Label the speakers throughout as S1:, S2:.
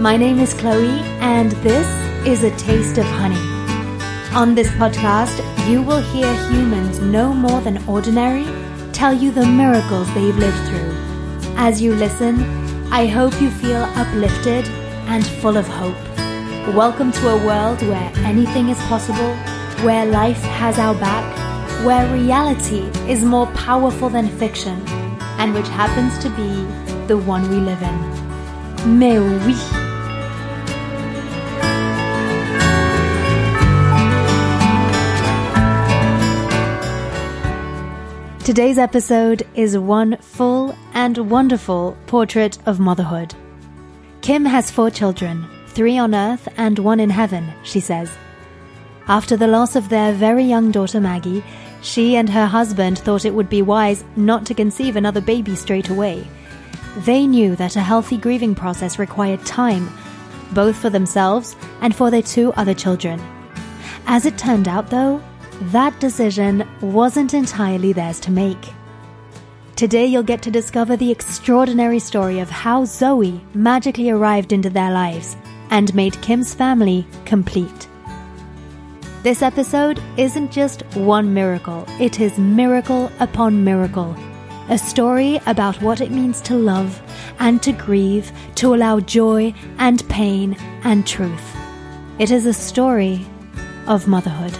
S1: My name is Chloe, and this is A Taste of Honey. On this podcast, you will hear humans no more than ordinary tell you the miracles they've lived through. As you listen, I hope you feel uplifted and full of hope. Welcome to a world where anything is possible, where life has our back, where reality is more powerful than fiction, and which happens to be the one we live in. Mais oui! Today's episode is one full and wonderful portrait of motherhood. Kim has four children, three on earth and one in heaven, she says. After the loss of their very young daughter Maggie, she and her husband thought it would be wise not to conceive another baby straight away. They knew that a healthy grieving process required time, both for themselves and for their two other children. As it turned out, though, that decision wasn't entirely theirs to make. Today, you'll get to discover the extraordinary story of how Zoe magically arrived into their lives and made Kim's family complete. This episode isn't just one miracle, it is miracle upon miracle. A story about what it means to love and to grieve, to allow joy and pain and truth. It is a story of motherhood.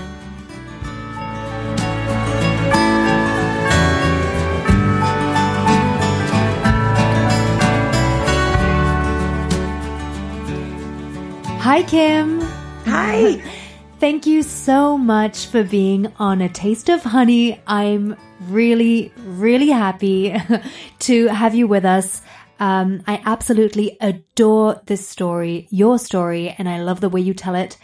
S1: Hi, Kim.
S2: Hi.
S1: Thank you so much for being on A Taste of Honey. I'm really, really happy to have you with us. Um, I absolutely adore this story, your story, and I love the way you tell it.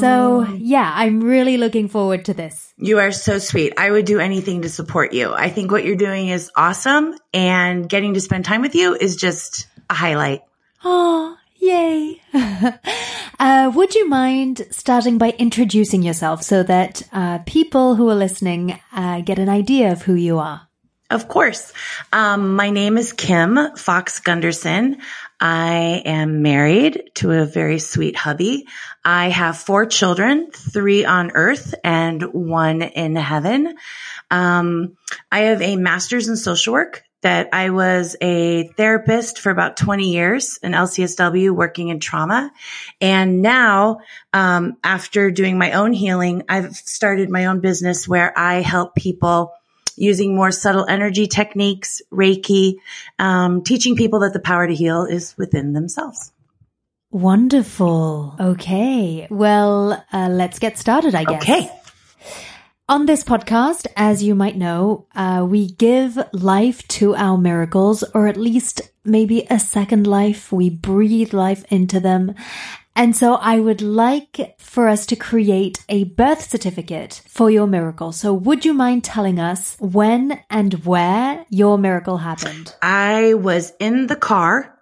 S1: So, yeah, I'm really looking forward to this.
S2: You are so sweet. I would do anything to support you. I think what you're doing is awesome and getting to spend time with you is just a highlight.
S1: Oh, yay. uh, would you mind starting by introducing yourself so that uh, people who are listening uh, get an idea of who you are?
S2: Of course. Um, my name is Kim Fox Gunderson. I am married to a very sweet hubby. I have four children, three on earth and one in heaven. Um, I have a master's in social work that I was a therapist for about 20 years in LCSW working in trauma. And now, um, after doing my own healing, I've started my own business where I help people using more subtle energy techniques, Reiki, um, teaching people that the power to heal is within themselves.
S1: Wonderful. Okay. Well, uh, let's get started, I guess.
S2: Okay.
S1: On this podcast, as you might know, uh, we give life to our miracles, or at least maybe a second life. We breathe life into them. And so I would like for us to create a birth certificate for your miracle. So would you mind telling us when and where your miracle happened?
S2: I was in the car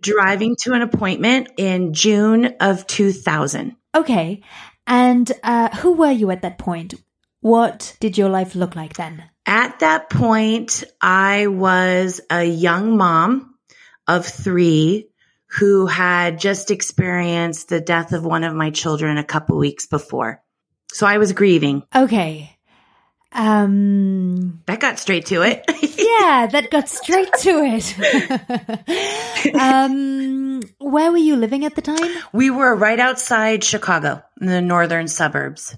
S2: driving to an appointment in June of 2000.
S1: Okay. And uh, who were you at that point? What did your life look like then?
S2: At that point, I was a young mom of three who had just experienced the death of one of my children a couple weeks before. So I was grieving.
S1: Okay. Um,
S2: That got straight to it.
S1: yeah, that got straight to it. um, where were you living at the time?
S2: we were right outside Chicago in the northern suburbs.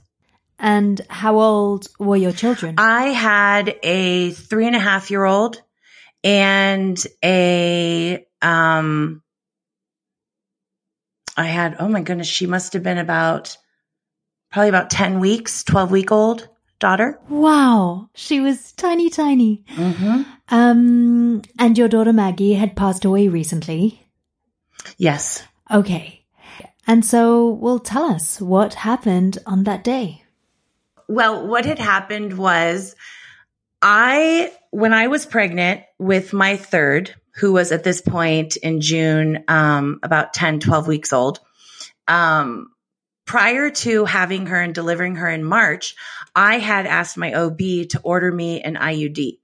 S1: And how old were your children?
S2: I had a three and a half year old and a, um, I had, oh my goodness, she must have been about, probably about 10 weeks, 12 week old daughter.
S1: wow, she was tiny, tiny.
S2: Mm-hmm.
S1: Um, and your daughter Maggie had passed away recently.
S2: Yes.
S1: Okay. And so, well, tell us what happened on that day.
S2: Well, what had happened was I, when I was pregnant with my third, who was at this point in June, um, about 10, 12 weeks old, um, prior to having her and delivering her in March, I had asked my OB to order me an IUD.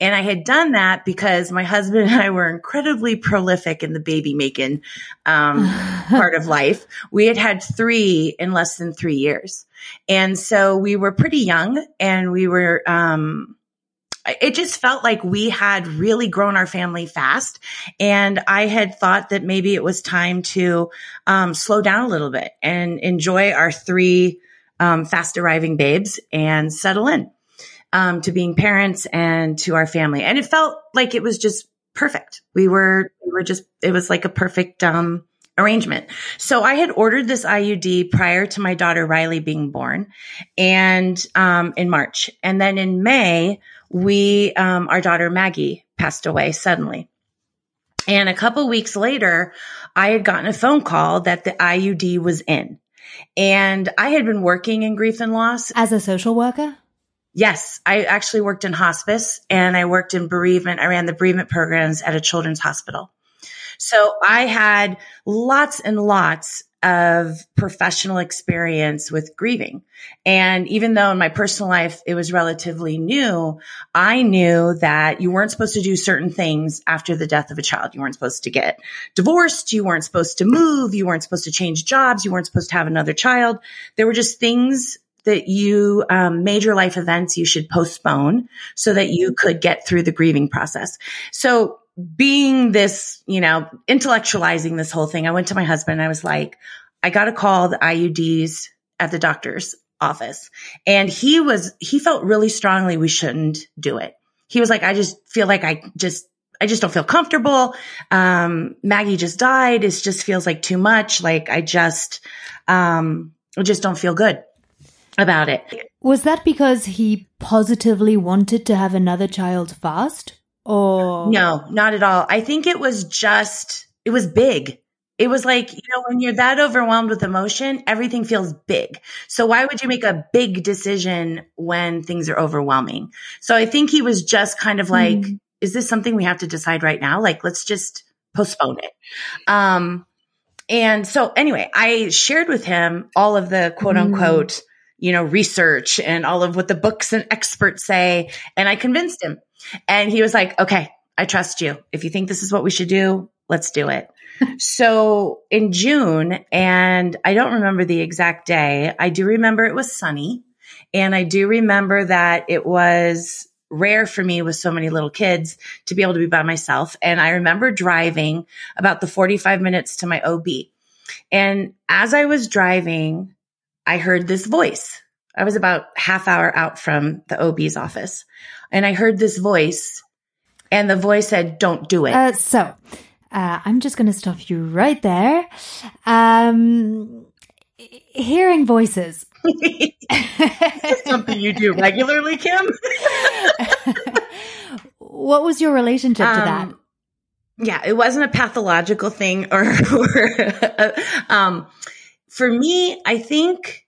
S2: And I had done that because my husband and I were incredibly prolific in the baby making um, part of life. We had had three in less than three years. And so we were pretty young and we were, um, it just felt like we had really grown our family fast. And I had thought that maybe it was time to um, slow down a little bit and enjoy our three um, fast arriving babes and settle in um, to being parents and to our family. And it felt like it was just perfect. We were, we were just, it was like a perfect, um, arrangement. So I had ordered this IUD prior to my daughter Riley being born and, um, in March. And then in May, we, um, our daughter Maggie passed away suddenly. And a couple weeks later, I had gotten a phone call that the IUD was in. And I had been working in grief and loss
S1: as a social worker.
S2: Yes, I actually worked in hospice and I worked in bereavement. I ran the bereavement programs at a children's hospital. So I had lots and lots of professional experience with grieving. And even though in my personal life it was relatively new, I knew that you weren't supposed to do certain things after the death of a child. You weren't supposed to get divorced. You weren't supposed to move. You weren't supposed to change jobs. You weren't supposed to have another child. There were just things that you um, major life events you should postpone so that you could get through the grieving process. So being this, you know, intellectualizing this whole thing, I went to my husband. I was like, I got a call the IUDs at the doctor's office. And he was, he felt really strongly we shouldn't do it. He was like, I just feel like I just, I just don't feel comfortable. Um, Maggie just died. It just feels like too much. Like I just, um, I just don't feel good about it.
S1: Was that because he positively wanted to have another child fast? Or
S2: no, not at all. I think it was just, it was big. It was like, you know, when you're that overwhelmed with emotion, everything feels big. So why would you make a big decision when things are overwhelming? So I think he was just kind of like, mm. is this something we have to decide right now? Like, let's just postpone it. Um, and so anyway, I shared with him all of the quote unquote, mm. You know, research and all of what the books and experts say. And I convinced him and he was like, okay, I trust you. If you think this is what we should do, let's do it so in June, and I don't remember the exact day, I do remember it was sunny. And I do remember that it was rare for me with so many little kids to be able to be by myself. And I remember driving about the 45 minutes to my OB. And as I was driving, I heard this voice. I was about half hour out from the OB's office and I heard this voice and the voice said, don't do it.
S1: Uh, so uh, I'm just going to stop you right there. Um, hearing voices.
S2: something you do regularly, Kim.
S1: what was your relationship to that?
S2: Um, yeah, it wasn't a pathological thing or, or um, for me, I think,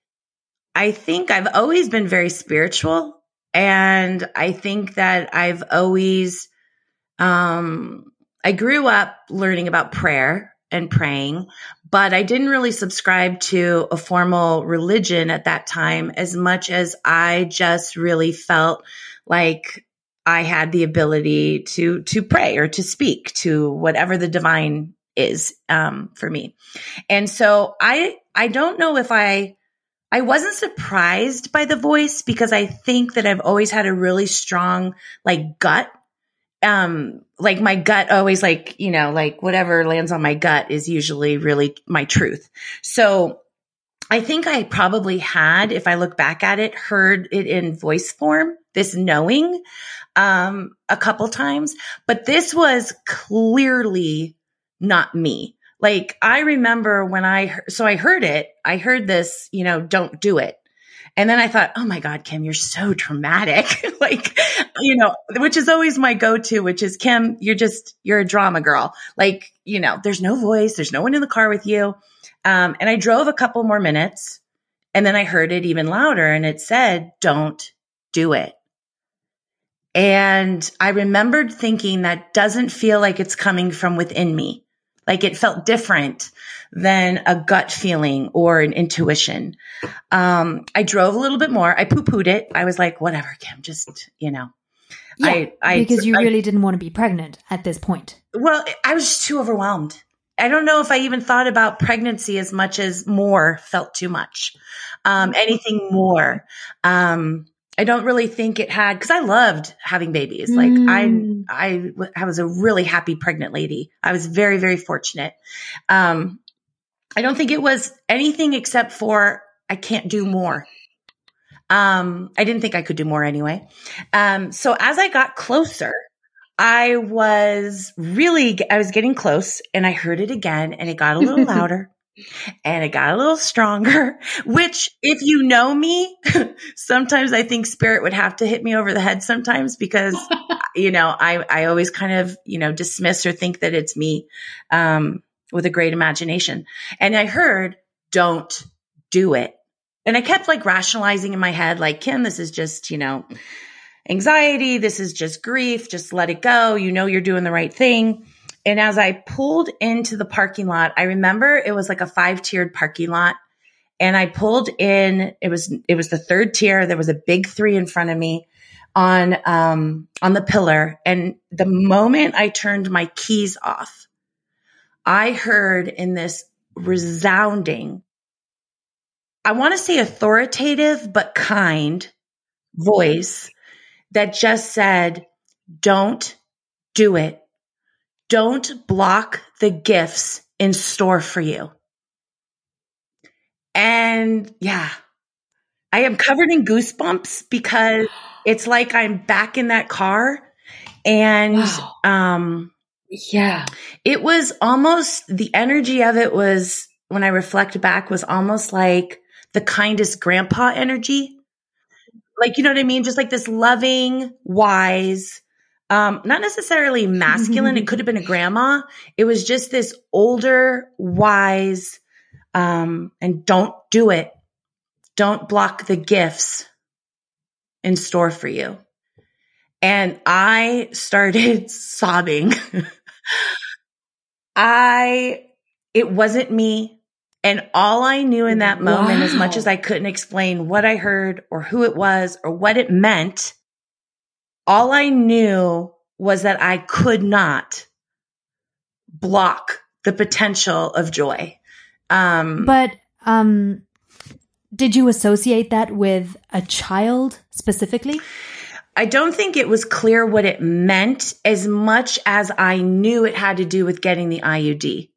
S2: I think I've always been very spiritual and I think that I've always, um, I grew up learning about prayer and praying, but I didn't really subscribe to a formal religion at that time as much as I just really felt like I had the ability to to pray or to speak to whatever the divine is um, for me. And so I I don't know if I I wasn't surprised by the voice because I think that I've always had a really strong like gut. Um like my gut always like you know like whatever lands on my gut is usually really my truth. So i think i probably had if i look back at it heard it in voice form this knowing um a couple times but this was clearly not me like i remember when i so i heard it i heard this you know don't do it and then I thought, oh my God, Kim, you're so dramatic. like, you know, which is always my go-to, which is Kim, you're just, you're a drama girl. Like, you know, there's no voice. There's no one in the car with you. Um, and I drove a couple more minutes and then I heard it even louder and it said, don't do it. And I remembered thinking that doesn't feel like it's coming from within me. Like it felt different than a gut feeling or an intuition. Um, I drove a little bit more. I poo pooed it. I was like, whatever, Kim, just, you know.
S1: Yeah,
S2: I, I,
S1: because you
S2: I-
S1: really didn't want to be pregnant at this point.
S2: well, I was just too overwhelmed. I don't know if I even thought about pregnancy as much as more felt too much. Um, anything more. Um, I don't really think it had, cause I loved having babies. Like
S1: Mm.
S2: I, I, w- I was a really happy pregnant lady. I was very, very fortunate. Um, I don't think it was anything except for I can't do more. Um, I didn't think I could do more anyway. Um, so as I got closer, I was really, I was getting close and I heard it again and it got a little louder and it got a little stronger, which if you know me, sometimes I think spirit would have to hit me over the head sometimes because, you know, I, I always kind of, you know, dismiss or think that it's me, um, with a great imagination. And I heard, don't do it. And I kept like rationalizing in my head, like, Kim, this is just, you know, anxiety. This is just grief. Just let it go. You know, you're doing the right thing. And as I pulled into the parking lot, I remember it was like a five tiered parking lot. And I pulled in, it was, it was the third tier. There was a big three in front of me on, um, on the pillar. And the moment I turned my keys off, I heard in this resounding, I want to say authoritative, but kind voice that just said, don't do it. Don't block the gifts in store for you. And yeah, I am covered in goosebumps because it's like I'm back in that car and,
S3: Wow.
S2: um,
S3: Yeah.
S2: it was almost the energy of it was when I reflect back was almost like the kindest grandpa energy. Like, you know what I mean? Just like this loving, wise, um, not necessarily masculine. it could have been a grandma. It was just this older, wise, um, and don't do it. Don't block the gifts in store for you. And I started sobbing. I, it wasn't me. And all I knew in that moment, as much as I couldn't explain what I heard or who it was or what it meant, all I knew was that I could not block the potential of joy. Um,
S1: But um, did you associate that with a child specifically?
S2: I don't think it was clear what it meant as much as I knew it had to do with getting the IUD.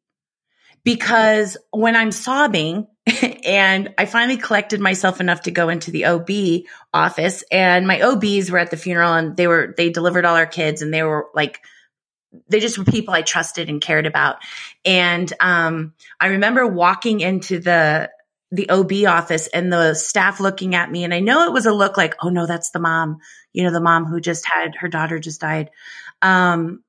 S2: Because when I'm sobbing and I finally collected myself enough to go into the OB office and my OBs were at the funeral and they were, they delivered all our kids and they were like, they just were people I trusted and cared about. And, um, I remember walking into the, the OB office and the staff looking at me and I know it was a look like, oh no, that's the mom, you know, the mom who just had her daughter just died. Um,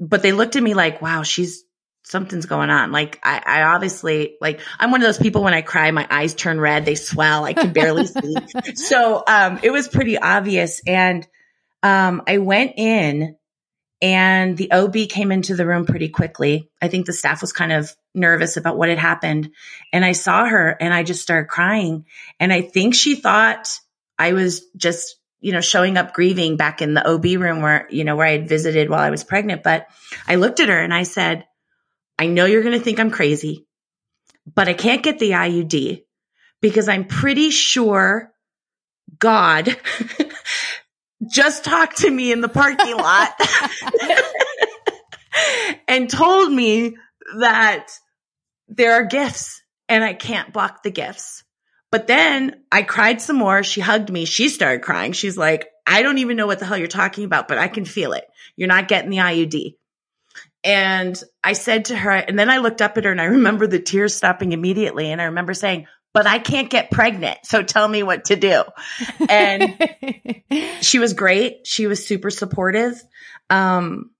S2: but they looked at me like, wow, she's something's going on. Like I, I obviously like I'm one of those people when I cry, my eyes turn red, they swell, I can barely see. So um it was pretty obvious. And um I went in and the OB came into the room pretty quickly. I think the staff was kind of nervous about what had happened. And I saw her and I just started crying. And I think she thought I was just, you know, showing up grieving back in the OB room where, you know, where I had visited while I was pregnant. But I looked at her and I said, I know you're going to think I'm crazy, but I can't get the IUD because I'm pretty sure God just talked to me in the parking lot and told me that there are gifts and I can't block the gifts. But then I cried some more. She hugged me. She started crying. She's like, I don't even know what the hell you're talking about, but I can feel it. You're not getting the IUD. And I said to her, and then I looked up at her and I remember the tears stopping immediately. And I remember saying, but I can't get pregnant. So tell me what to do. And she was great. She was super supportive. Um,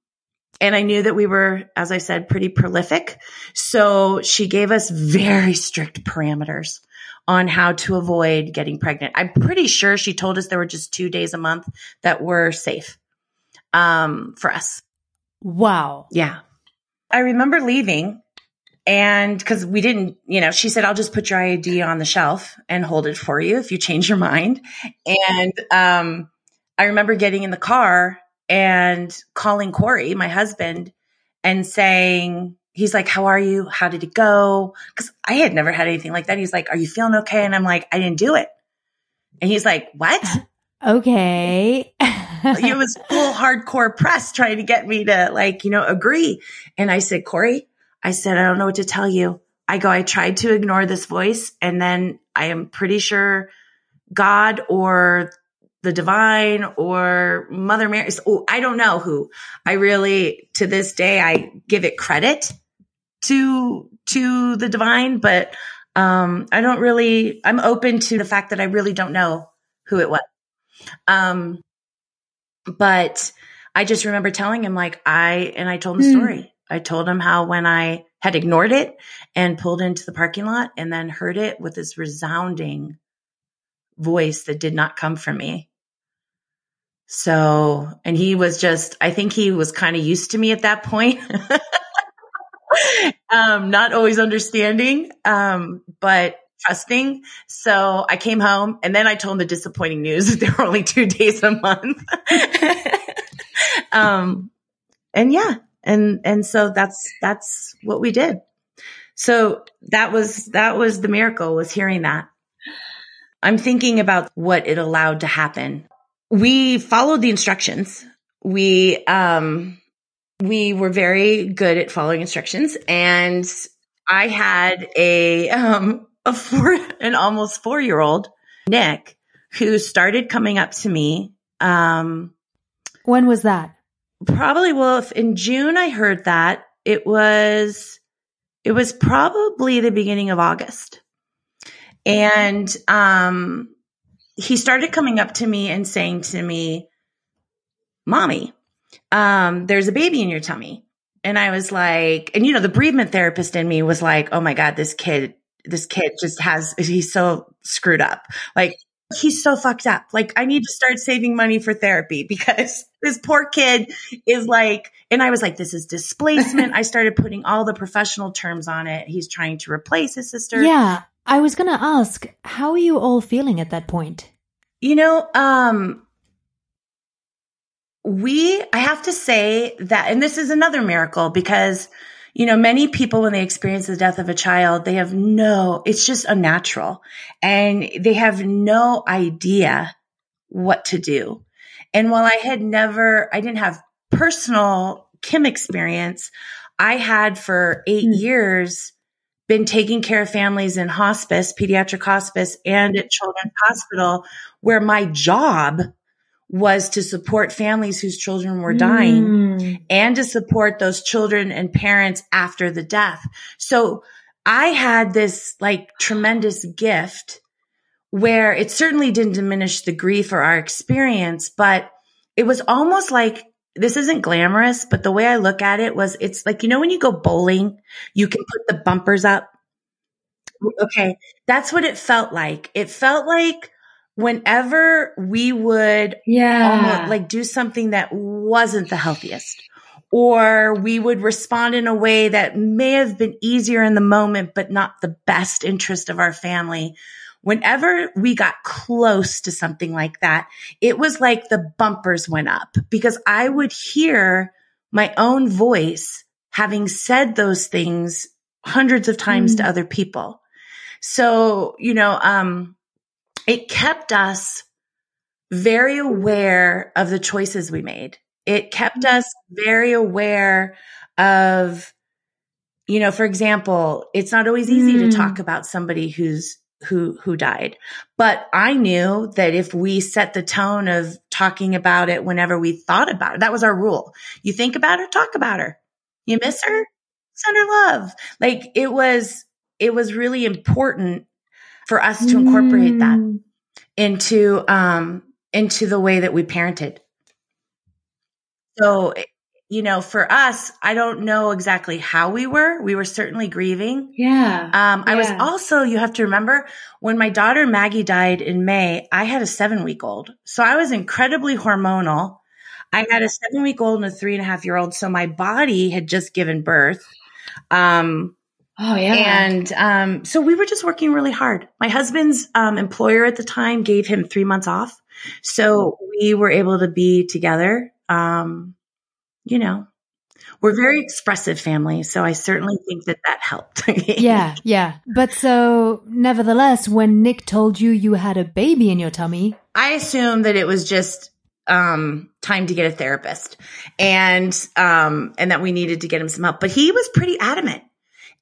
S2: and I knew that we were, as I said, pretty prolific. So she gave us very strict parameters on how to avoid getting pregnant. I'm pretty sure she told us there were just two days a month that were safe, um, for us.
S1: Wow.
S2: Yeah. I remember leaving and cause we didn't, you know, she said, I'll just put your IUD on the shelf and hold it for you if you change your mind. And, um, I remember getting in the car and calling Corey, my husband, and saying, he's like, how are you? How did it go? Cause I had never had anything like that. He's like, are you feeling okay? And I'm like, I didn't do it. And he's like, what?
S1: Okay.
S2: it was full hardcore press trying to get me to like, you know, agree. And I said, Corey, I said, I don't know what to tell you. I go, I tried to ignore this voice. And then I am pretty sure God or the divine or Mother Mary. Oh, I don't know who. I really, to this day, I give it credit to, to the divine, but, um, I don't really, I'm open to the fact that I really don't know who it was. Um, but I just remember telling him like I, and I told him the hmm. story. I told him how when I had ignored it and pulled into the parking lot and then heard it with this resounding voice that did not come from me. So, and he was just, I think he was kind of used to me at that point. um, not always understanding, um, but trusting. So I came home and then I told him the disappointing news that there were only two days a month. um, and yeah, and, and so that's, that's what we did. So that was, that was the miracle was hearing that. I'm thinking about what it allowed to happen. We followed the instructions. We, um, we were very good at following instructions and I had a, um, a four, an almost four year old, Nick, who started coming up to me. Um,
S1: when was that?
S2: Probably, well, if in June I heard that, it was, it was probably the beginning of August. And, um, he started coming up to me and saying to me, mommy, um, there's a baby in your tummy. And I was like, and you know, the bereavement therapist in me was like, oh my God, this kid this kid just has, he's so screwed up. Like, he's so fucked up. Like, I need to start saving money for therapy because this poor kid is like, and I was like, this is displacement. I started putting all the professional terms on it. He's trying to replace his sister.
S1: Yeah. I was going to ask, how are you all feeling at that point?
S2: You know, um, we, I have to say that, and this is another miracle because you know, many people, when they experience the death of a child, they have no, it's just unnatural and they have no idea what to do. And while I had never, I didn't have personal Kim experience, I had for eight mm. years been taking care of families in hospice, pediatric hospice and at children's hospital where my job was to support families whose children were dying mm. and to support those children and parents after the death. So I had this like tremendous gift where it certainly didn't diminish the grief or our experience, but it was almost like this isn't glamorous, but the way I look at it was it's like, you know, when you go bowling, you can put the bumpers up. Okay. That's what it felt like. It felt like whenever we would
S1: yeah
S2: almost like do something that wasn't the healthiest or we would respond in a way that may have been easier in the moment but not the best interest of our family whenever we got close to something like that it was like the bumpers went up because i would hear my own voice having said those things hundreds of times mm. to other people so you know um it kept us very aware of the choices we made. It kept us very aware of, you know, for example, it's not always easy mm. to talk mm. about somebody who's who who died. But I knew that if we set the tone of talking about it whenever we thought about it, that was our rule. You think about her, talk about her. You miss her, send her love. Like it was it was really important for us to incorporate mm. that into um into the way that we parented. So, you know, for us, I don't know exactly how we were. We were certainly grieving.
S1: Yeah.
S2: Um, I yeah. was also, you have to remember when my daughter Maggie died in May, I had a seven week old. So I was incredibly hormonal. I had a seven week old and a three and a half year old. So my body had just given birth. Um,
S1: Oh yeah.
S2: And um, so we were just working really hard. My husband's um, employer at the time gave him three months off. So we we were able to be together. Um, you know, we're very expressive family, so I certainly think that that helped.
S1: yeah, yeah. But so, nevertheless, when Nick told you you had a baby in your tummy,
S2: I assumed that it was just um, time to get a therapist, and um, and that we needed to get him some help. But he was pretty adamant,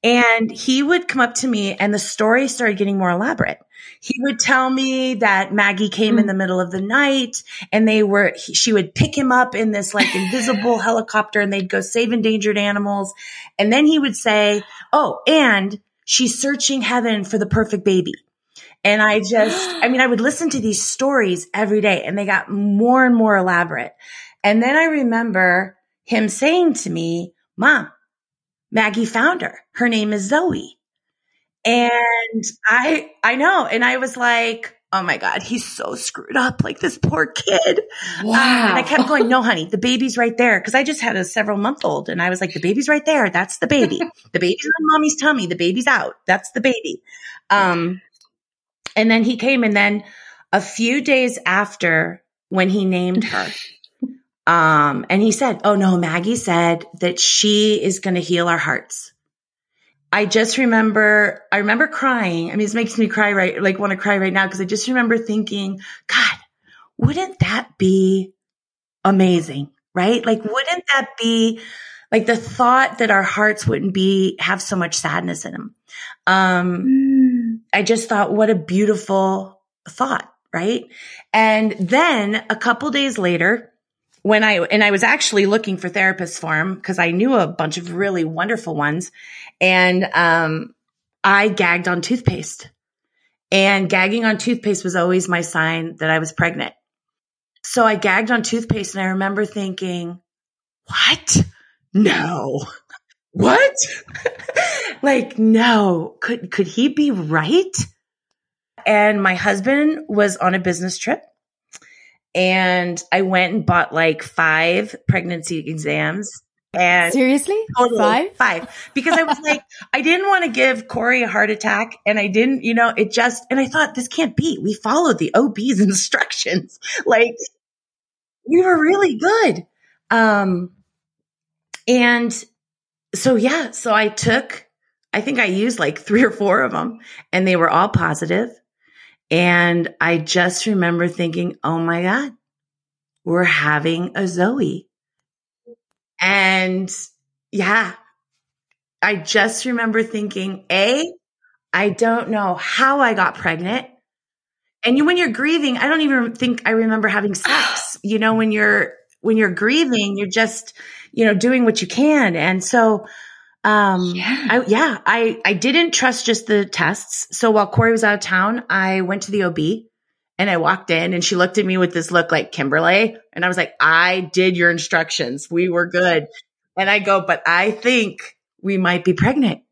S2: and he would come up to me, and the story started getting more elaborate he would tell me that Maggie came mm. in the middle of the night and they were, he, she would pick him up in this like invisible helicopter and they'd go save endangered animals. And then he would say, Oh, and she's searching heaven for the perfect baby. And I just, I mean, I would listen to these stories every day and they got more and more elaborate. And then I remember him saying to me, mom, Maggie found her. Her name is Zoe. And I, I know. And I was like, oh my God, he's so screwed up. Like this poor kid. Wow. Um, and I kept going, no, honey, the baby's right there. Cause I just had a several month old and I was like, the baby's right there. That's the baby. the baby's in mommy's tummy. The baby's out. That's the baby. Um, and then he came and then a few days after when he named her, um, and he said, oh no, Maggie said that she is going to heal our hearts. I just remember, I remember crying. I mean, this makes me cry right, like want to cry right now because I just remember thinking, God, wouldn't that be amazing? Right? Like, wouldn't that be like the thought that our hearts wouldn't be, have so much sadness in them? Um, mm. I just thought, what a beautiful thought. Right. And then a couple days later, when I, and I was actually looking for therapists for him because I knew a bunch of really wonderful ones. And, um, I gagged on toothpaste and gagging on toothpaste was always my sign that I was pregnant. So I gagged on toothpaste and I remember thinking, what? No. What? like, no. Could, could he be right? And my husband was on a business trip and I went and bought like five pregnancy exams. And
S1: seriously, totally, five,
S2: five, because I was like, I didn't want to give Corey a heart attack, and I didn't, you know, it just, and I thought this can't be. We followed the OB's instructions, like we were really good. Um, and so yeah, so I took, I think I used like three or four of them, and they were all positive. And I just remember thinking, oh my God, we're having a Zoe. And yeah, I just remember thinking, A, I don't know how I got pregnant. And you, when you're grieving, I don't even think I remember having sex. You know, when you're, when you're grieving, you're just, you know, doing what you can. And so um, yeah. I, yeah, I, I didn't trust just the tests. So while Corey was out of town, I went to the OB and I walked in and she looked at me with this look like Kimberly. And I was like, I did your instructions. We were good. And I go, but I think we might be pregnant.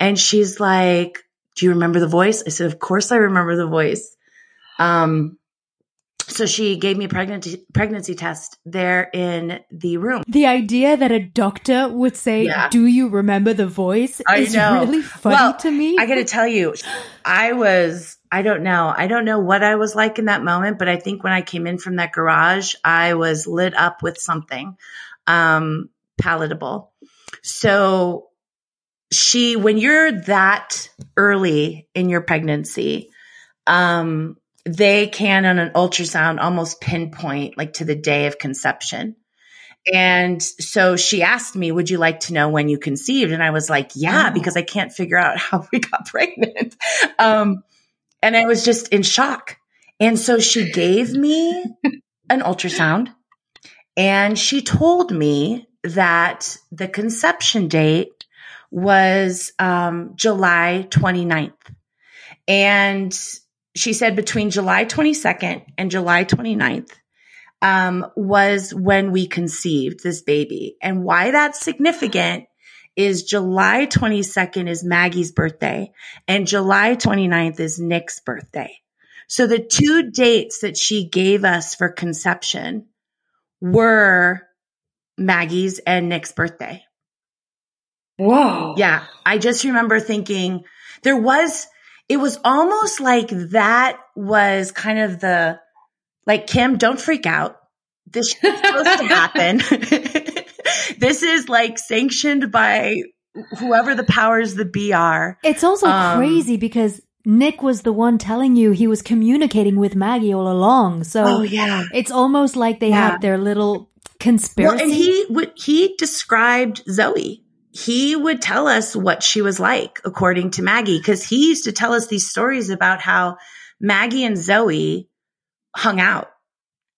S2: And she's like, do you remember the voice? I said, of course I remember the voice. Um, so she gave me a pregnancy pregnancy test there in the room.
S1: The idea that a doctor would say, yeah. "Do you remember the voice?" I is know. really funny
S2: well,
S1: to me.
S2: I got to tell you, I was I don't know. I don't know what I was like in that moment, but I think when I came in from that garage, I was lit up with something um palatable. So she when you're that early in your pregnancy, um they can on an ultrasound almost pinpoint like to the day of conception. And so she asked me, would you like to know when you conceived? And I was like, yeah, oh. because I can't figure out how we got pregnant. Um, and I was just in shock. And so she gave me an ultrasound and she told me that the conception date was um, July 29th. And she said between July 22nd and July 29th um, was when we conceived this baby. And why that's significant is July 22nd is Maggie's birthday and July 29th is Nick's birthday. So the two dates that she gave us for conception were Maggie's and Nick's birthday.
S1: Whoa.
S2: Yeah. I just remember thinking there was, it was almost like that was kind of the Like, Kim, don't freak out. This is supposed to happen. this is like sanctioned by whoever the powers that be are.
S1: It's also
S2: Um,
S1: crazy because Nick was the one telling you he was communicating with Maggie all along. So
S2: Oh, yeah.
S1: it's almost like they
S2: Yeah.
S1: had their little conspiracy.
S2: Well, and he he described Zoe. He would tell us what she was like, according to Maggie, because he used to tell us these stories about how Maggie and Zoe hung out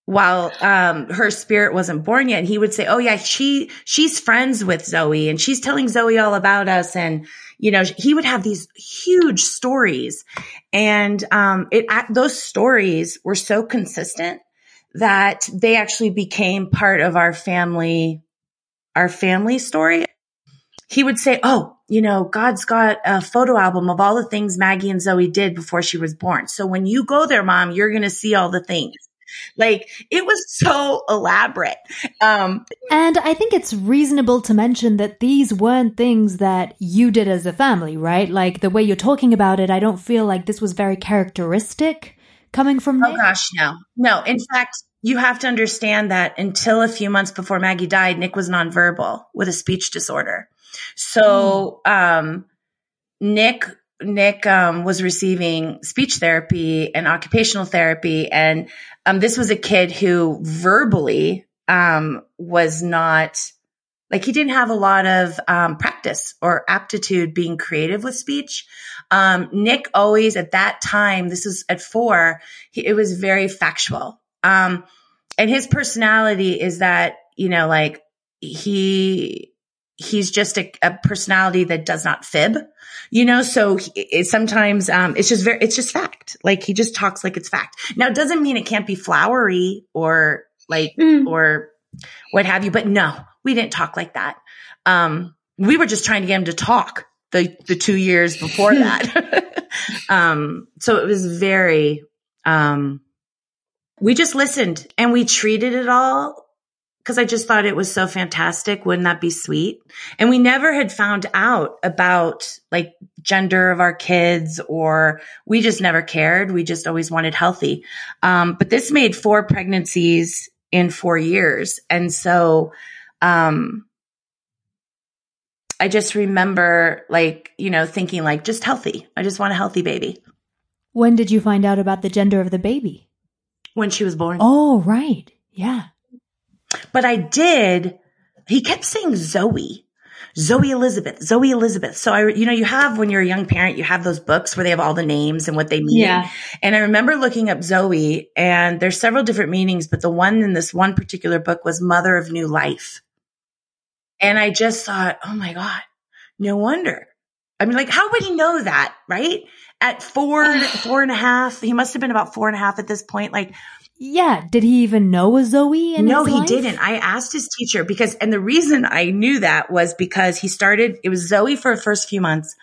S2: while um, her spirit wasn't born yet. And he would say, "Oh yeah, she she's friends with Zoe, and she's telling Zoe all about us." And you know, he would have these huge stories, and um, it those stories were so consistent that they actually became part of our family, our family story. He would say, Oh, you know, God's got a photo album of all the things Maggie and Zoe did before she was born. So when you go there, mom, you're going to see all the things. Like it was so elaborate. Um,
S1: and I think it's reasonable to mention that these weren't things that you did as a family, right? Like the way you're talking about it, I don't feel like this was very characteristic coming from
S2: oh
S1: Nick.
S2: gosh, no, no. In fact, you have to understand that until a few months before Maggie died, Nick was nonverbal with a speech disorder. So, um, Nick, Nick, um, was receiving speech therapy and occupational therapy. And, um, this was a kid who verbally, um, was not like he didn't have a lot of, um, practice or aptitude being creative with speech. Um, Nick always at that time, this was at four, he, it was very factual. Um, and his personality is that, you know, like he, he's just a, a, personality that does not fib, you know, so he, it, sometimes, um, it's just very, it's just fact. Like he just talks like it's fact. Now it doesn't mean it can't be flowery or like, mm. or what have you, but no, we didn't talk like that. Um, we were just trying to get him to talk the, the two years before that. um, so it was very, um, we just listened and we treated it all because I just thought it was so fantastic. Wouldn't that be sweet? And we never had found out about like gender of our kids or we just never cared. We just always wanted healthy. Um, but this made four pregnancies in four years. And so, um, I just remember like, you know, thinking like just healthy. I just want a healthy baby.
S1: When did you find out about the gender of the baby?
S2: When she was born.
S1: Oh, right. Yeah.
S2: But I did, he kept saying Zoe, Zoe Elizabeth, Zoe Elizabeth. So I, you know, you have when you're a young parent, you have those books where they have all the names and what they mean.
S3: Yeah.
S2: And I remember looking up Zoe and there's several different meanings, but the one in this one particular book was mother of new life. And I just thought, oh my God, no wonder. I mean, like, how would he know that, right? At four, four and a half, he must have been about four and a half at this point. Like,
S1: yeah. Did he even know a Zoe?
S2: No, he
S1: life?
S2: didn't. I asked his teacher because, and the reason I knew that was because he started, it was Zoe for the first few months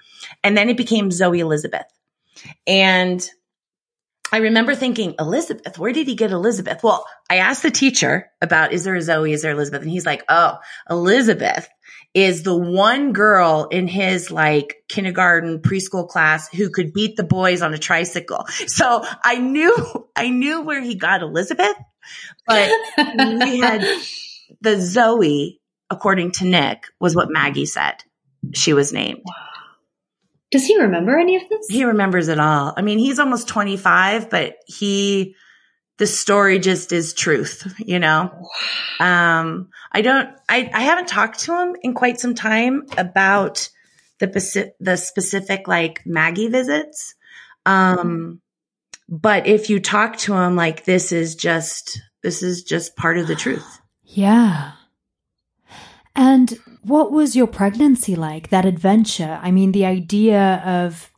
S2: and then it became Zoe Elizabeth. And I remember thinking, Elizabeth, where did he get Elizabeth? Well, I asked the teacher about, is there a Zoe? Is there Elizabeth? And he's like, oh, Elizabeth is the one girl in his like kindergarten preschool class who could beat the boys on a tricycle. So I knew, I knew where he got Elizabeth, but we had the Zoe, according to Nick, was what Maggie said she was named.
S3: Does he remember any of this?
S2: He remembers it all. I mean, he's almost 25, but he, the story just is truth, you know? Um, I don't, I, I haven't talked to him in quite some time about the, the specific like Maggie visits. Um, but if you talk to him, like this is just, this is just part of the truth.
S1: Yeah. And what was your pregnancy like, that adventure? I mean, the idea of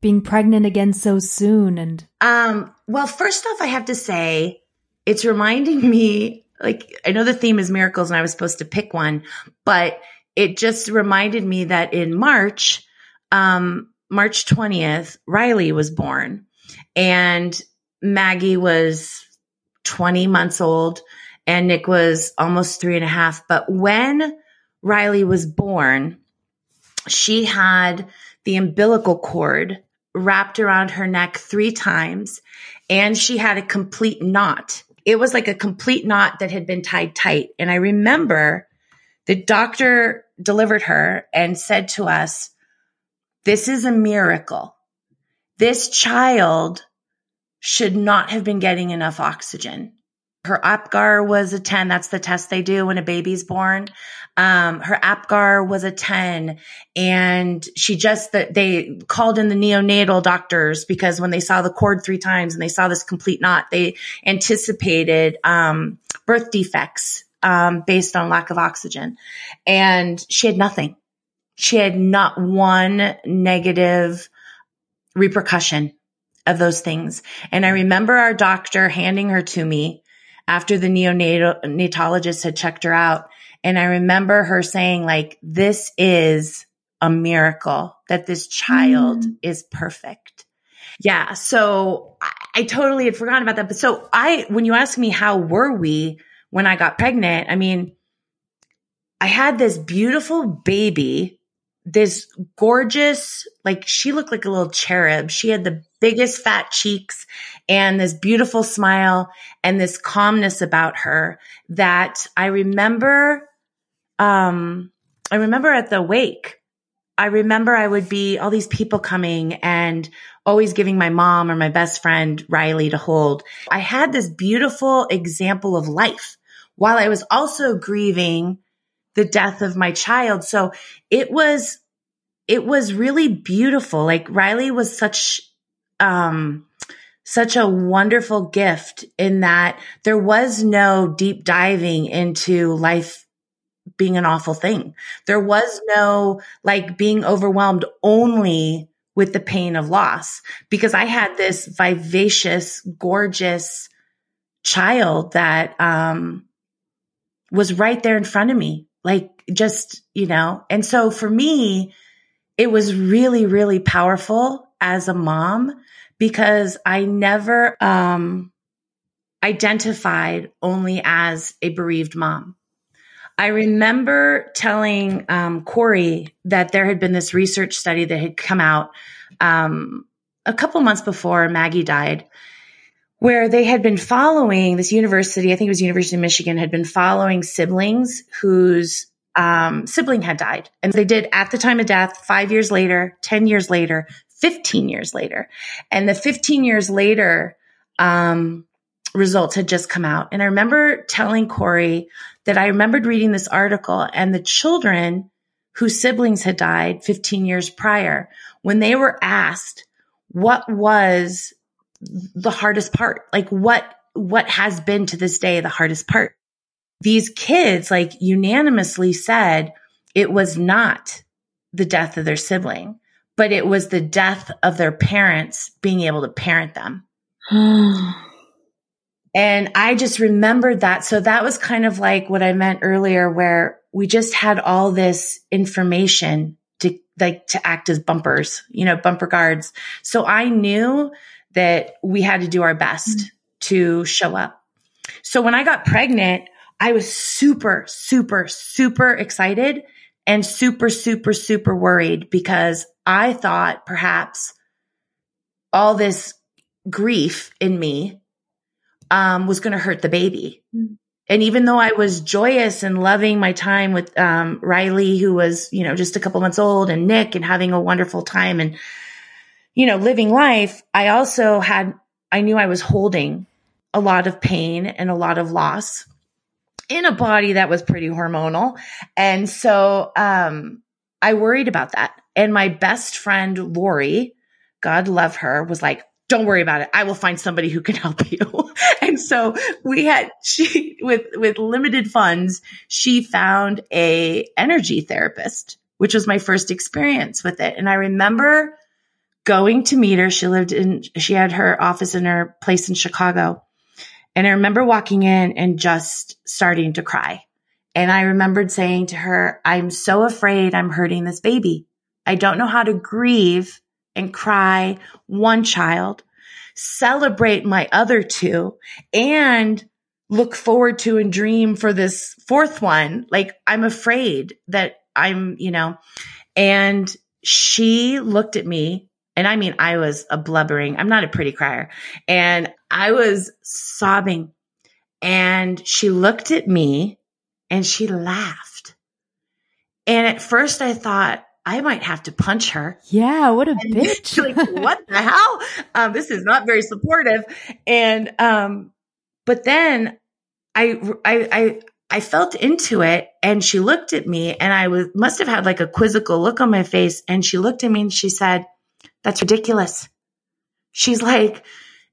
S1: being pregnant again so soon and.
S2: Um, well, first off, I have to say it's reminding me, like, I know the theme is miracles and I was supposed to pick one, but it just reminded me that in March, um, March 20th, Riley was born and Maggie was 20 months old and Nick was almost three and a half. But when Riley was born, she had the umbilical cord wrapped around her neck three times and she had a complete knot. It was like a complete knot that had been tied tight. And I remember the doctor delivered her and said to us, this is a miracle. This child should not have been getting enough oxygen. Her APGAR was a 10. That's the test they do when a baby's born. Um, her APGAR was a 10 and she just, that they called in the neonatal doctors because when they saw the cord three times and they saw this complete knot, they anticipated, um, birth defects, um, based on lack of oxygen and she had nothing. She had not one negative repercussion of those things. And I remember our doctor handing her to me after the neonatologist had checked her out. And I remember her saying like, this is a miracle that this child mm. is perfect. Yeah. So I, I, totally had forgotten about that. But so I, when you ask me how were we when I got pregnant, I mean, I had this beautiful baby this gorgeous, like she looked like a little cherub. She had the biggest fat cheeks and this beautiful smile and this calmness about her that I remember, um, I remember at the wake, I remember I would be all these people coming and always giving my mom or my best friend Riley to hold. I had this beautiful example of life while I was also grieving the death of my child. So it was, it was really beautiful. Like Riley was such, um, such a wonderful gift in that there was no deep diving into life being an awful thing. There was no like being overwhelmed only with the pain of loss because I had this vivacious, gorgeous child that, um, was right there in front of me like just, you know, and so for me, it was really, really powerful as a mom because I never, um, identified only as a bereaved mom. I remember telling um, Corey that there had been this research study that had come out um, a couple months before Maggie died, where they had been following this university, I think it was University of Michigan, had been following siblings whose um, sibling had died. And they did at the time of death, five years later, 10 years later, 15 years later. And the 15 years later, um, results had just come out. And I remember telling Corey that I remembered reading this article and the children whose siblings had died 15 years prior, when they were asked what was the hardest part? Like what, what has been to this day the hardest part? These kids like unanimously said it was not the death of their sibling, but it was the death of their parents being able to parent them. and I just remembered that. So that was kind of like what I meant earlier, where we just had all this information to like to act as bumpers, you know, bumper guards. So I knew that we had to do our best mm-hmm. to show up. So when I got pregnant, I was super, super, super excited and super, super, super worried because I thought perhaps all this grief in me um, was going to hurt the baby. Mm-hmm. And even though I was joyous and loving my time with um, Riley, who was, you know, just a couple months old, and Nick, and having a wonderful time and you know, living life, I also had, I knew I was holding a lot of pain and a lot of loss in a body that was pretty hormonal. And so, um, I worried about that. And my best friend, Lori, God love her, was like, don't worry about it. I will find somebody who can help you. and so we had, she, with, with limited funds, she found a energy therapist, which was my first experience with it. And I remember going to meet her. She lived in, she had her office in her place in Chicago. And I remember walking in and just starting to cry. And I remembered saying to her, I'm so afraid I'm hurting this baby. I don't know how to grieve and cry one child, celebrate my other two, and look forward to and dream for this fourth one. Like I'm afraid that I'm, you know, and she looked at me And I mean, I was a blubbering, I'm not a pretty crier. And I was sobbing. And she looked at me and she laughed. And at first I thought, I might have to punch her.
S1: Yeah, what a and bitch.
S2: like, what the hell? Um, this is not very supportive. And, um, but then I, I, I, I felt into it and she looked at me and I was, must have had like a quizzical look on my face. And she looked at me and she said, that's ridiculous. She's like,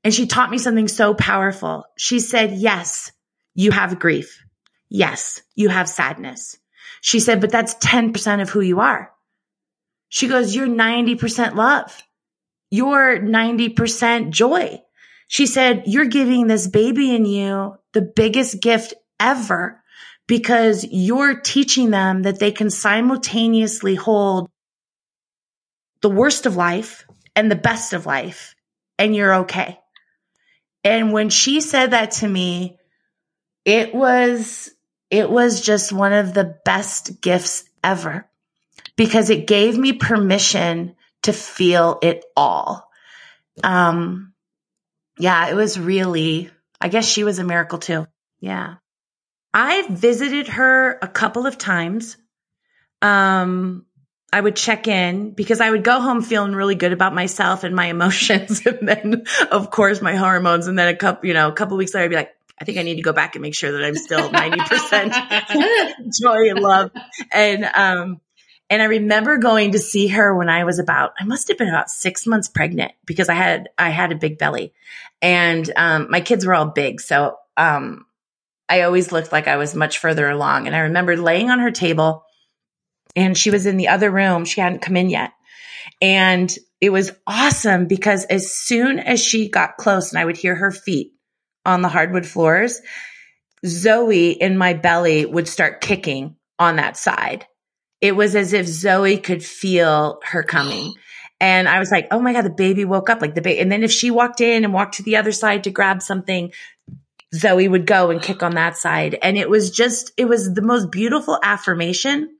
S2: and she taught me something so powerful. She said, yes, you have grief. Yes, you have sadness. She said, but that's 10% of who you are. She goes, you're 90% love. You're 90% joy. She said, you're giving this baby in you the biggest gift ever because you're teaching them that they can simultaneously hold the worst of life and the best of life and you're okay. And when she said that to me, it was, it was just one of the best gifts ever because it gave me permission to feel it all. Um, yeah, it was really, I guess she was a miracle too. Yeah. I visited her a couple of times. Um, I would check in because I would go home feeling really good about myself and my emotions. and then of course my hormones. And then a couple, you know, a couple weeks later, I'd be like, I think I need to go back and make sure that I'm still 90% joy and love. And, um, and I remember going to see her when I was about, I must have been about six months pregnant because I had, I had a big belly and, um, my kids were all big. So, um, I always looked like I was much further along. And I remember laying on her table and she was in the other room. She hadn't come in yet. And it was awesome because as soon as she got close and I would hear her feet on the hardwood floors, Zoe in my belly would start kicking on that side. It was as if Zoe could feel her coming. And I was like, oh my God, the baby woke up like the baby. And then if she walked in and walked to the other side to grab something, Zoe would go and kick on that side. And it was just, it was the most beautiful affirmation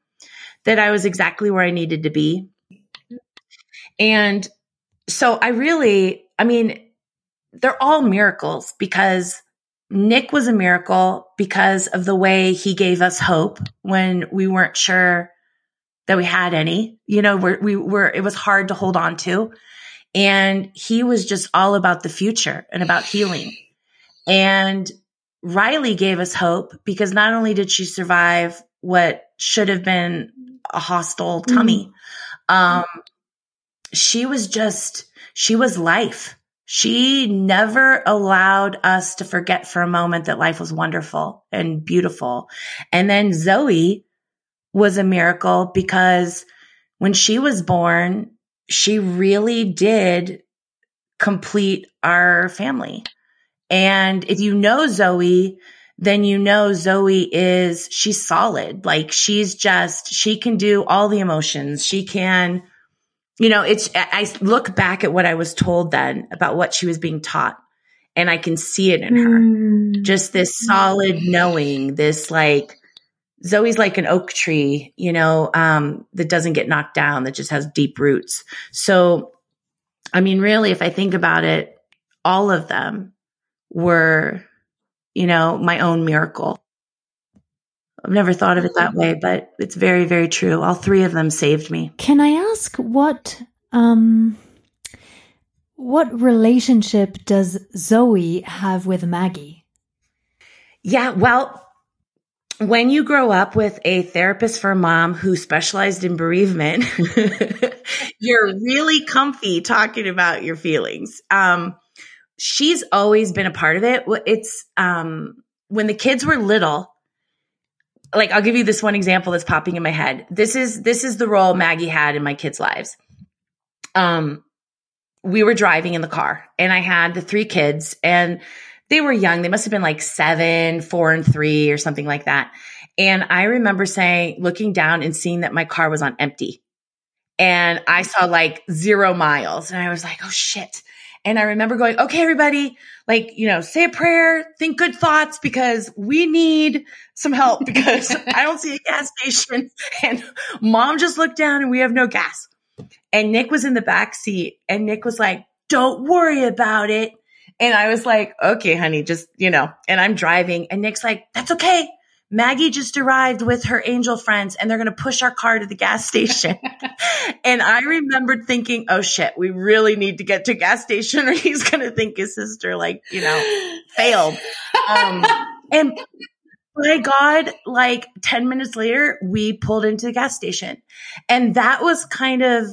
S2: that I was exactly where I needed to be. And so I really, I mean, they're all miracles because Nick was a miracle because of the way he gave us hope when we weren't sure that we had any. You know, we're, we were, it was hard to hold on to. And he was just all about the future and about healing. And Riley gave us hope because not only did she survive what should have been a hostile tummy, mm. um, she was just, she was life. She never allowed us to forget for a moment that life was wonderful and beautiful. And then Zoe was a miracle because when she was born, she really did complete our family. And if you know Zoe, then you know Zoe is, she's solid. Like she's just, she can do all the emotions. She can, you know, it's, I look back at what I was told then about what she was being taught and I can see it in her. Mm. Just this solid knowing, this like, Zoe's like an oak tree, you know, um, that doesn't get knocked down, that just has deep roots. So, I mean, really, if I think about it, all of them were, you know, my own miracle. I've never thought of it that way, but it's very, very true. All three of them saved me.
S1: Can I ask what, um, what relationship does Zoe have with Maggie?
S2: Yeah, well, when you grow up with a therapist for mom who specialized in bereavement, you're really comfy talking about your feelings. Um, she's always been a part of it. It's, um, when the kids were little, like I'll give you this one example that's popping in my head. This is, this is the role Maggie had in my kids' lives. Um, we were driving in the car and I had the three kids and they were young. They must have been like seven, four and three or something like that. And I remember saying, looking down and seeing that my car was on empty and I saw like zero miles and I was like, Oh shit. And I remember going, okay, everybody, like, you know, say a prayer, think good thoughts because we need some help because I don't see a gas station and mom just looked down and we have no gas. and Nick was in the back seat and Nick was like, don't worry about it. And I was like, okay, honey, just, you know, and I'm driving and Nick's like, that's okay. Maggie just arrived with her angel friends and they're going to push our car to the gas station. and I remembered thinking, oh shit, we really need to get to gas station or he's going to think his sister like, you know, failed. Um, and by God, like 10 minutes later, we pulled into the gas station and that was kind of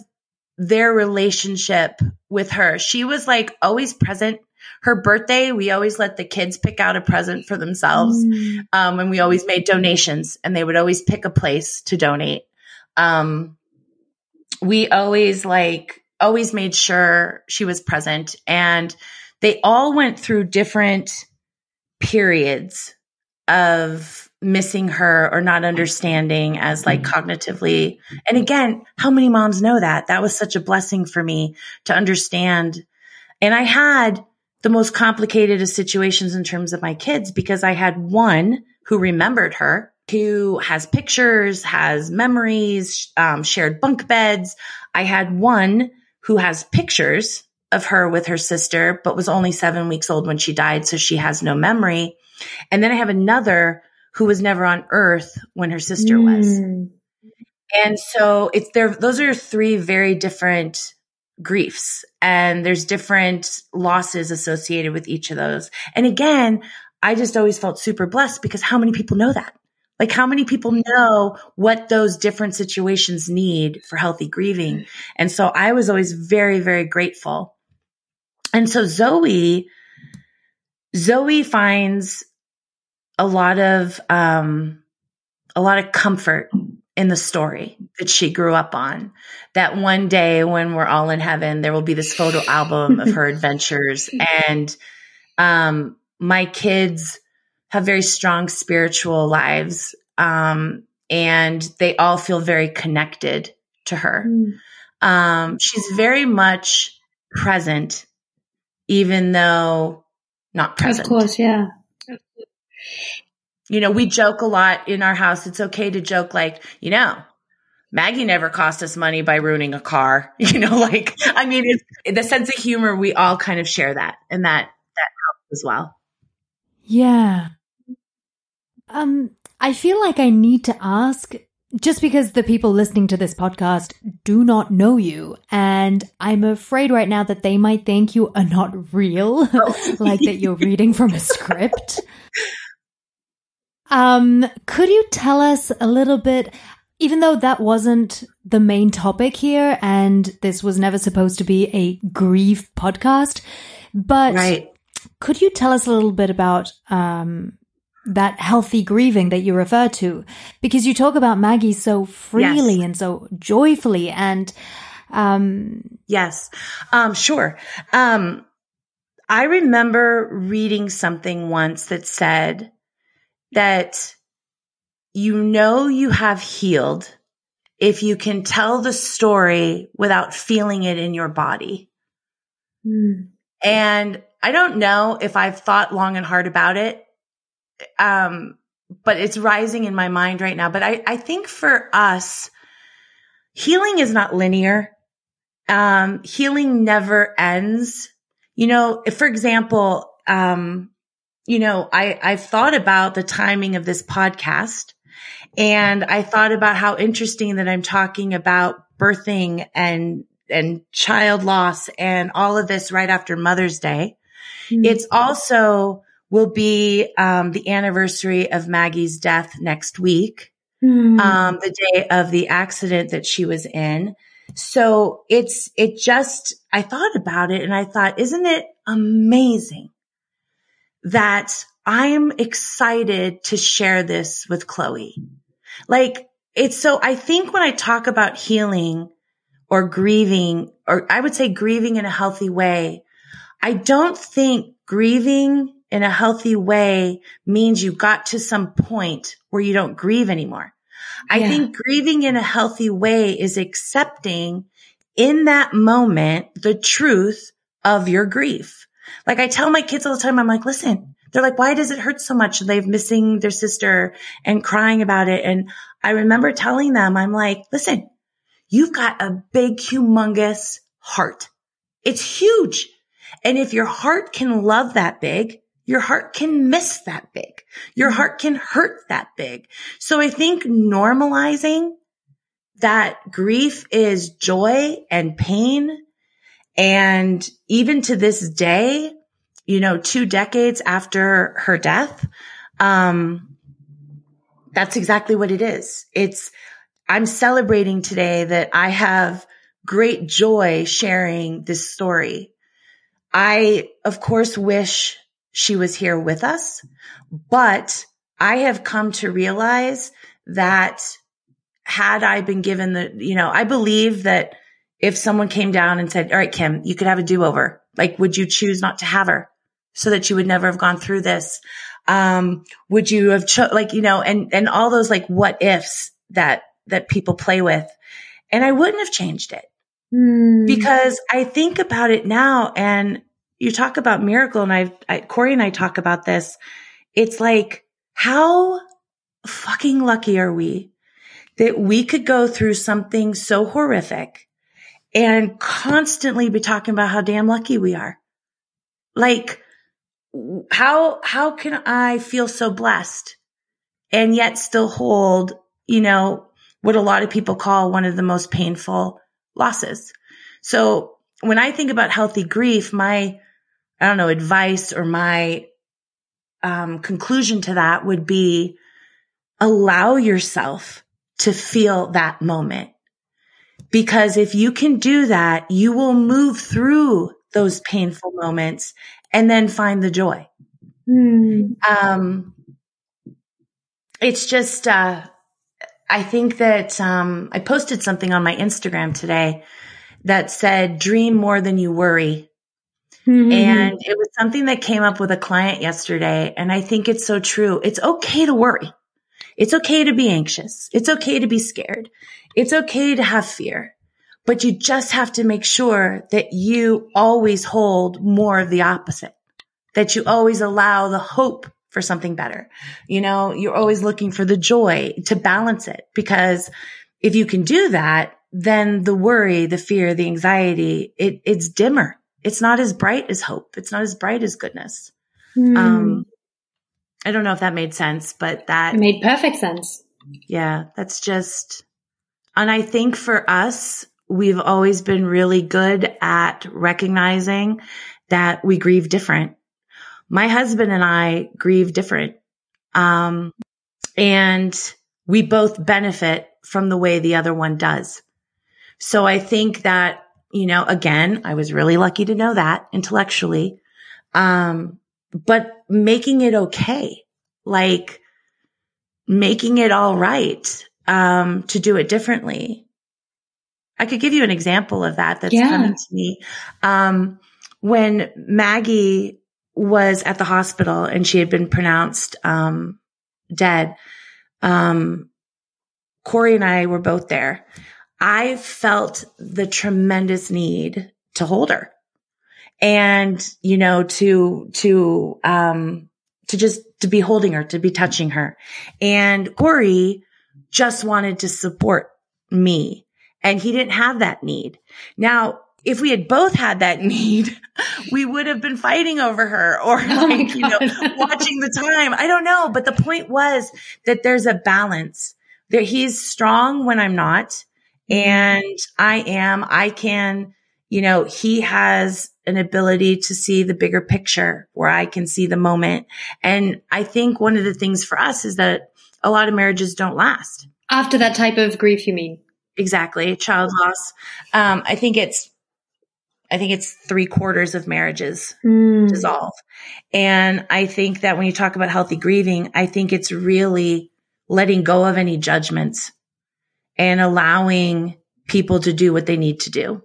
S2: their relationship with her. She was like always present her birthday, we always let the kids pick out a present for themselves. Mm. Um, and we always made donations and they would always pick a place to donate. Um, we always like, always made sure she was present and they all went through different periods of missing her or not understanding as like mm. cognitively. And again, how many moms know that? That was such a blessing for me to understand. And I had the most complicated of situations in terms of my kids because I had one who remembered her, who has pictures, has memories, um, shared bunk beds. I had one who has pictures of her with her sister, but was only seven weeks old when she died. So she has no memory. And then I have another who was never on earth when her sister mm. was. And so it's there, those are three very different griefs and there's different losses associated with each of those. And again, I just always felt super blessed because how many people know that? Like how many people know what those different situations need for healthy grieving? And so I was always very, very grateful. And so Zoe, Zoe finds a lot of, um, a lot of comfort in the story that she grew up on. That one day when we're all in heaven, there will be this photo album of her adventures. And um, my kids have very strong spiritual lives. Um, and they all feel very connected to her. Mm. Um, she's very much present, even though not present.
S3: Of course, yeah
S2: you know, we joke a lot in our house. It's okay to joke like, you know, Maggie never cost us money by ruining a car. You know, like, I mean, it's the sense of humor, we all kind of share that and that, that helps as well.
S1: Yeah. Um, I feel like I need to ask just because the people listening to this podcast do not know you. And I'm afraid right now that they might think you are not real, oh. like that you're reading from a script. Um, could you tell us a little bit, even though that wasn't the main topic here and this was never supposed to be a grief podcast, but right. could you tell us a little bit about, um, that healthy grieving that you refer to? Because you talk about Maggie so freely yes. and so joyfully and, um,
S2: yes, um, sure. Um, I remember reading something once that said, that you know you have healed if you can tell the story without feeling it in your body. Mm. And I don't know if I've thought long and hard about it. Um, but it's rising in my mind right now. But I, I think for us, healing is not linear. Um, healing never ends. You know, if, for example, um, you know, I, I've thought about the timing of this podcast and I thought about how interesting that I'm talking about birthing and, and child loss and all of this right after Mother's Day. Mm-hmm. It's also will be, um, the anniversary of Maggie's death next week. Mm-hmm. Um, the day of the accident that she was in. So it's, it just, I thought about it and I thought, isn't it amazing that I'm excited to share this with Chloe. Like it's so, I think when I talk about healing or grieving, or I would say grieving in a healthy way, I don't think grieving in a healthy way means you got to some point where you don't grieve anymore. I yeah. think grieving in a healthy way is accepting in that moment the truth of your grief. Like I tell my kids all the time, I'm like, listen, they're like, why does it hurt so much? They've missing their sister and crying about it. And I remember telling them, I'm like, listen, you've got a big, humongous heart. It's huge. And if your heart can love that big, your heart can miss that big. Your mm-hmm. heart can hurt that big. So I think normalizing that grief is joy and pain. And even to this day, you know, two decades after her death, um, that's exactly what it is. It's, I'm celebrating today that I have great joy sharing this story. I, of course, wish she was here with us, but I have come to realize that had I been given the, you know, I believe that if someone came down and said, all right, Kim, you could have a do over. Like, would you choose not to have her so that you would never have gone through this? Um, would you have cho- like, you know, and, and all those like what ifs that, that people play with. And I wouldn't have changed it mm. because I think about it now and you talk about miracle and I've, I, Corey and I talk about this. It's like, how fucking lucky are we that we could go through something so horrific and constantly be talking about how damn lucky we are. Like, how, how can I feel so blessed and yet still hold, you know, what a lot of people call one of the most painful losses. So when I think about healthy grief, my, I don't know, advice or my um, conclusion to that would be allow yourself to feel that moment. Because if you can do that, you will move through those painful moments and then find the joy. Mm. Um, it's just, uh, I think that, um, I posted something on my Instagram today that said, dream more than you worry. Mm-hmm. And it was something that came up with a client yesterday. And I think it's so true. It's okay to worry. It's okay to be anxious. It's okay to be scared. It's okay to have fear, but you just have to make sure that you always hold more of the opposite, that you always allow the hope for something better. You know, you're always looking for the joy to balance it because if you can do that, then the worry, the fear, the anxiety, it, it's dimmer. It's not as bright as hope. It's not as bright as goodness. Mm. Um, I don't know if that made sense, but that
S3: it made perfect sense.
S2: Yeah, that's just, and I think for us, we've always been really good at recognizing that we grieve different. My husband and I grieve different. Um, and we both benefit from the way the other one does. So I think that, you know, again, I was really lucky to know that intellectually. Um, but making it okay, like making it all right, um, to do it differently. I could give you an example of that that's yeah. coming to me. Um, when Maggie was at the hospital and she had been pronounced, um, dead, um, Corey and I were both there. I felt the tremendous need to hold her and, you know, to, to, um, to just, to be holding her, to be touching her. And Corey just wanted to support me and he didn't have that need. Now, if we had both had that need, we would have been fighting over her or oh like, you know, watching the time. I don't know. But the point was that there's a balance that he's strong when I'm not. And I am, I can, you know, he has an ability to see the bigger picture where I can see the moment. And I think one of the things for us is that a lot of marriages don't last.
S3: After that type of grief, you mean?
S2: Exactly. Child loss. Um, I think it's, I think it's three quarters of marriages mm. dissolve. And I think that when you talk about healthy grieving, I think it's really letting go of any judgments and allowing people to do what they need to do.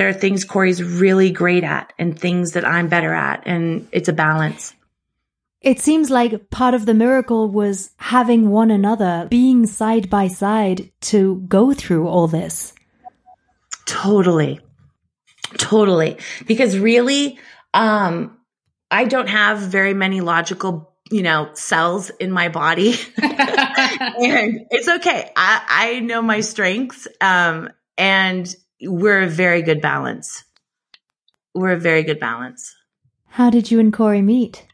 S2: There are things Corey's really great at and things that I'm better at, and it's a balance.
S1: It seems like part of the miracle was having one another, being side by side to go through all this.
S2: Totally. Totally. Because really, um, I don't have very many logical you know, cells in my body. and it's okay. I, I know my strengths. Um, and we're a very good balance. We're a very good balance.
S1: How did you and Corey meet?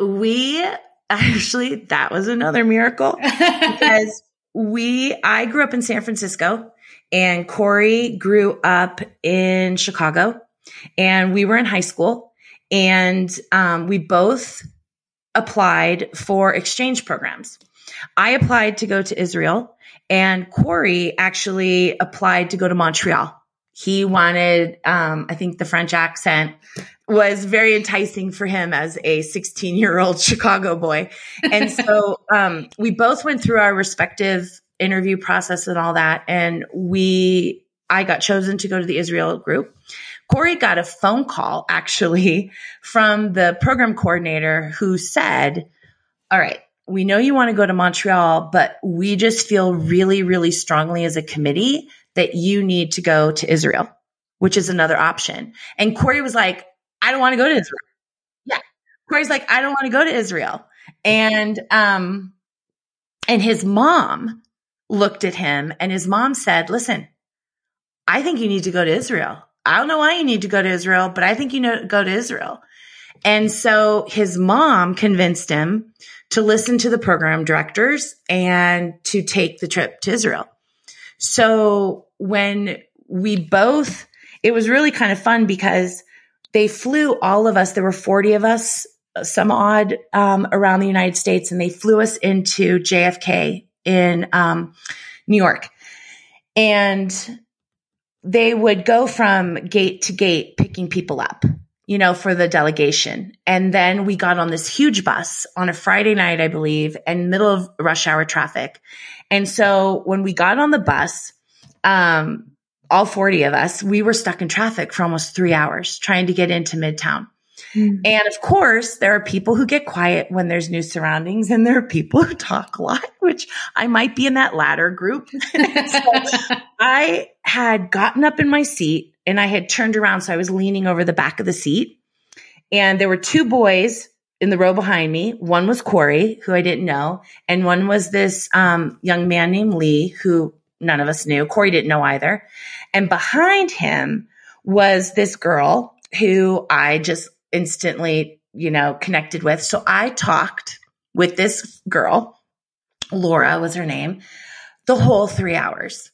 S2: We actually, that was another miracle because we, I grew up in San Francisco and Corey grew up in Chicago and we were in high school and um, we both applied for exchange programs. I applied to go to Israel and Corey actually applied to go to Montreal. He wanted, um, I think the French accent was very enticing for him as a 16 year old Chicago boy. And so, um, we both went through our respective interview process and all that. And we, I got chosen to go to the Israel group. Corey got a phone call actually from the program coordinator who said, all right, we know you want to go to Montreal, but we just feel really, really strongly as a committee that you need to go to Israel, which is another option. And Corey was like, I don't want to go to Israel. Yeah. Corey's like, I don't want to go to Israel. And, um, and his mom looked at him and his mom said, listen, I think you need to go to Israel. I don't know why you need to go to Israel, but I think you know, go to Israel. And so his mom convinced him to listen to the program directors and to take the trip to Israel. So when we both, it was really kind of fun because they flew all of us. There were 40 of us, some odd, um, around the United States and they flew us into JFK in, um, New York. And they would go from gate to gate picking people up you know, for the delegation. And then we got on this huge bus on a Friday night, I believe, in middle of rush hour traffic. And so when we got on the bus, um, all 40 of us, we were stuck in traffic for almost three hours trying to get into Midtown. Mm. And of course, there are people who get quiet when there's new surroundings and there are people who talk a lot, which I might be in that latter group. so I had gotten up in my seat and I had turned around. So I was leaning over the back of the seat and there were two boys in the row behind me. One was Corey, who I didn't know, and one was this um, young man named Lee, who none of us knew. Corey didn't know either. And behind him was this girl who I just instantly, you know, connected with. So I talked with this girl, Laura was her name, the whole three hours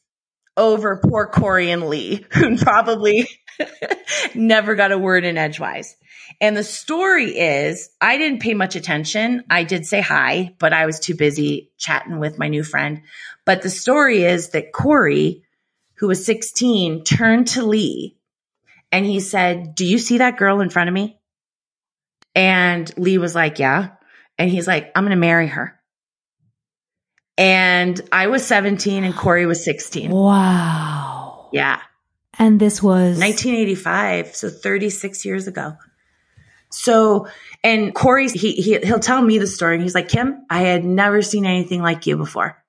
S2: over poor Corey and Lee, who probably never got a word in edgewise. And the story is I didn't pay much attention. I did say hi, but I was too busy chatting with my new friend. But the story is that Corey, who was 16, turned to Lee and he said, Do you see that girl in front of me? And Lee was like, Yeah. And he's like, I'm going to marry her. And I was 17 and Corey was 16.
S1: Wow.
S2: Yeah.
S1: And this was
S2: 1985. So 36 years ago. So, and Corey, he, he, he'll tell me the story and he's like, Kim, I had never seen anything like you before.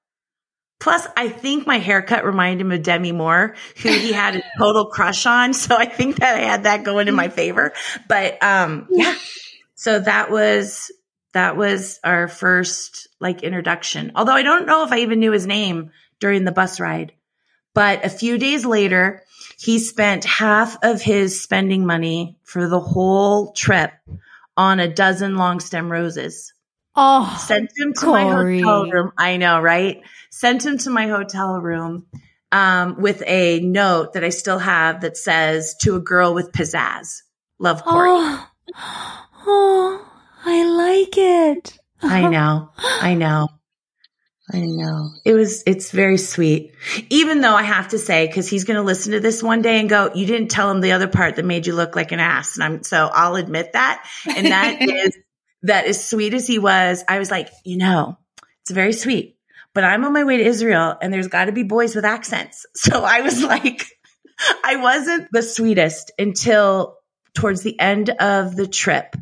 S2: Plus, I think my haircut reminded him of Demi Moore, who he had a total crush on. So I think that I had that going in my favor. But, um, yeah. So that was, that was our first like introduction. Although I don't know if I even knew his name during the bus ride. But a few days later, he spent half of his spending money for the whole trip on a dozen long stem roses.
S1: Oh,
S2: sent him to Corey. my hotel room. I know, right? Sent him to my hotel room um, with a note that I still have that says to a girl with pizzazz. Love Corey.
S1: Oh, oh I like it.
S2: I know. I know. I know. It was, it's very sweet. Even though I have to say, cause he's going to listen to this one day and go, you didn't tell him the other part that made you look like an ass. And I'm, so I'll admit that. And that is, that as sweet as he was, I was like, you know, it's very sweet, but I'm on my way to Israel and there's got to be boys with accents. So I was like, I wasn't the sweetest until towards the end of the trip.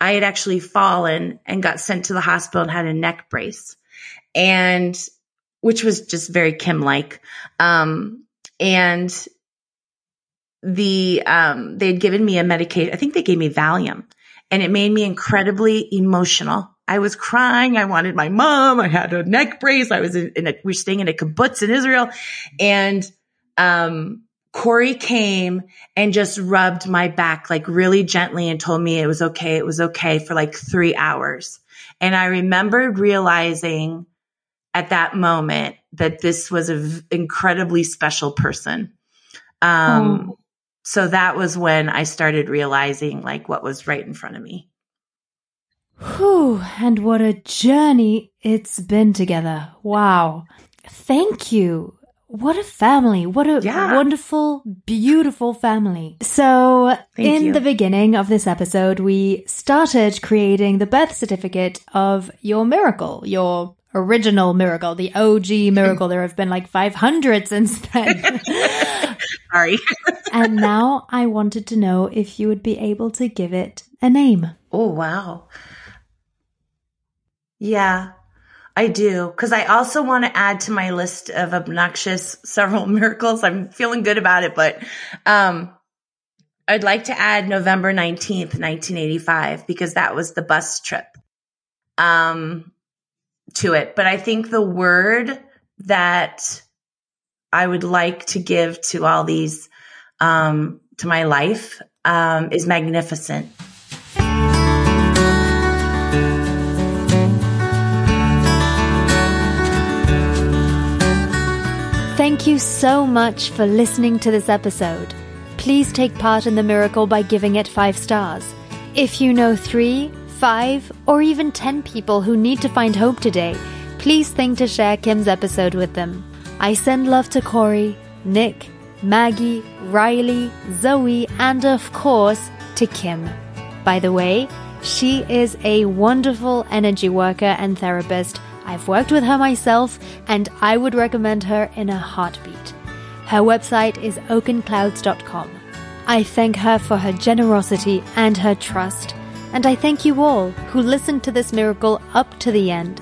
S2: I had actually fallen and got sent to the hospital and had a neck brace and which was just very Kim like. Um, and the, um, they had given me a medication. I think they gave me Valium and it made me incredibly emotional. I was crying. I wanted my mom. I had a neck brace. I was in, in a, we were staying in a kibbutz in Israel and, um, Corey came and just rubbed my back like really gently and told me it was okay. It was okay for like three hours. And I remembered realizing at that moment that this was an incredibly special person. Um, oh. so that was when I started realizing like what was right in front of me.
S1: Whew, and what a journey it's been together. Wow. Thank you. What a family. What a yeah. wonderful, beautiful family. So, Thank in you. the beginning of this episode, we started creating the birth certificate of your miracle, your original miracle, the OG miracle. there have been like 500 since then.
S2: Sorry.
S1: and now I wanted to know if you would be able to give it a name.
S2: Oh, wow. Yeah, I do. Cause I also want to add to my list of obnoxious several miracles. I'm feeling good about it, but, um, I'd like to add November 19th, 1985, because that was the bus trip, um, to it. But I think the word that I would like to give to all these, um, to my life, um, is magnificent.
S1: Thank you so much for listening to this episode. Please take part in the miracle by giving it five stars. If you know three, five, or even ten people who need to find hope today, please think to share Kim's episode with them. I send love to Corey, Nick, Maggie, Riley, Zoe, and of course, to Kim. By the way, she is a wonderful energy worker and therapist I've worked with her myself and I would recommend her in a heartbeat. Her website is oakenclouds.com. I thank her for her generosity and her trust, and I thank you all who listened to this miracle up to the end.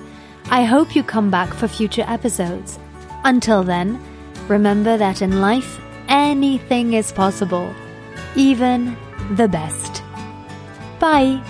S1: I hope you come back for future episodes. Until then, remember that in life, anything is possible, even the best. Bye.